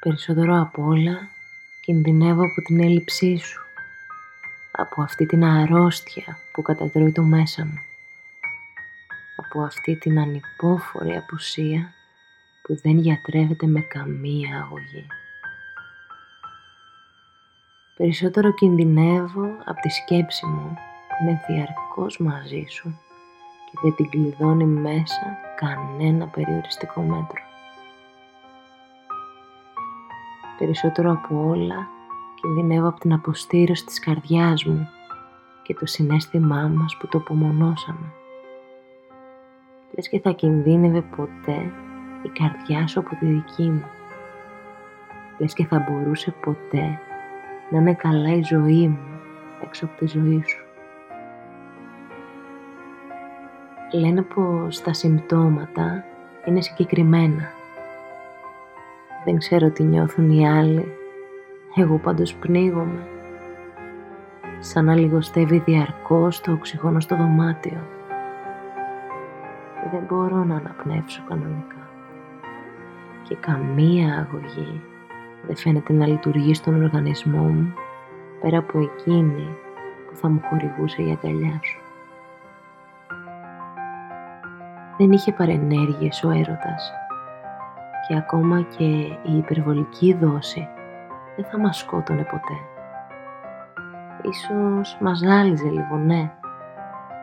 Περισσότερο απ' όλα κινδυνεύω από την έλλειψή σου. Από αυτή την αρρώστια που κατατρώει το μέσα μου. Από αυτή την ανυπόφορη απουσία που δεν γιατρεύεται με καμία αγωγή. Περισσότερο κινδυνεύω από τη σκέψη μου που είναι διαρκώς μαζί σου και δεν την κλειδώνει μέσα κανένα περιοριστικό μέτρο. Περισσότερο από όλα κινδυνεύω από την αποστήρωση της καρδιάς μου και το συνέστημά μας που το απομονώσαμε. Λες και θα κινδύνευε ποτέ η καρδιά σου από τη δική μου. Λες και θα μπορούσε ποτέ να είναι καλά η ζωή μου έξω από τη ζωή σου. Λένε πως τα συμπτώματα είναι συγκεκριμένα. Δεν ξέρω τι νιώθουν οι άλλοι. Εγώ πάντως πνίγομαι. Σαν να λιγοστεύει διαρκώς το οξυγόνο στο δωμάτιο. Δεν μπορώ να αναπνεύσω κανονικά. Και καμία αγωγή δεν φαίνεται να λειτουργεί στον οργανισμό μου πέρα από εκείνη που θα μου χορηγούσε η αγκαλιά σου. Δεν είχε παρενέργειες ο έρωτας και ακόμα και η υπερβολική δόση δεν θα μας σκότωνε ποτέ. Ίσως μας γάλιζε λίγο, ναι,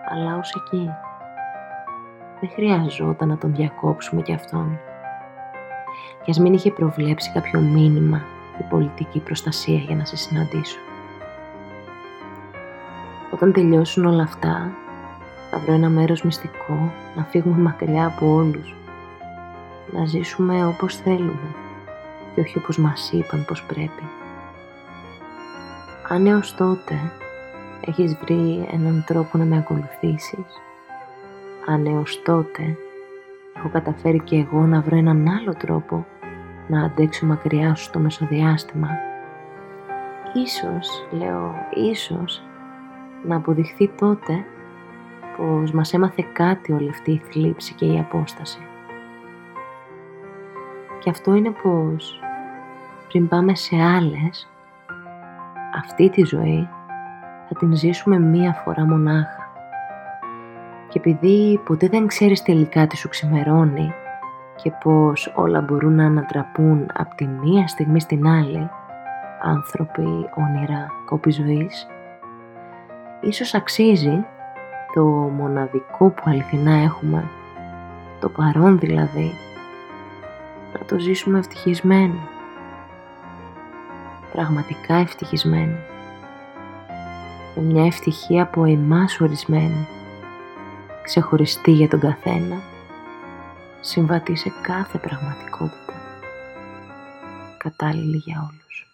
αλλά ως εκεί. Δεν χρειαζόταν να τον διακόψουμε κι αυτόν και ας μην είχε προβλέψει κάποιο μήνυμα η πολιτική προστασία για να σε συναντήσω. Όταν τελειώσουν όλα αυτά, θα βρω ένα μέρος μυστικό να φύγουμε μακριά από όλους. Να ζήσουμε όπως θέλουμε και όχι όπως μας είπαν πως πρέπει. Αν έως τότε έχεις βρει έναν τρόπο να με ακολουθήσεις, αν έως τότε έχω καταφέρει και εγώ να βρω έναν άλλο τρόπο να αντέξω μακριά σου στο μεσοδιάστημα. Ίσως, λέω, ίσως, να αποδειχθεί τότε πως μας έμαθε κάτι όλη αυτή η θλίψη και η απόσταση. Και αυτό είναι πως πριν πάμε σε άλλες, αυτή τη ζωή θα την ζήσουμε μία φορά μονάχα. Και επειδή ποτέ δεν ξέρεις τελικά τι σου ξημερώνει και πως όλα μπορούν να ανατραπούν από τη μία στιγμή στην άλλη, άνθρωποι, όνειρα, κόπη ζωής, ίσως αξίζει το μοναδικό που αληθινά έχουμε, το παρόν δηλαδή, να το ζήσουμε ευτυχισμένοι. Πραγματικά ευτυχισμένοι. Με μια ευτυχία από εμάς ορισμένη ξεχωριστή για τον καθένα, συμβατή σε κάθε πραγματικότητα, κατάλληλη για όλους.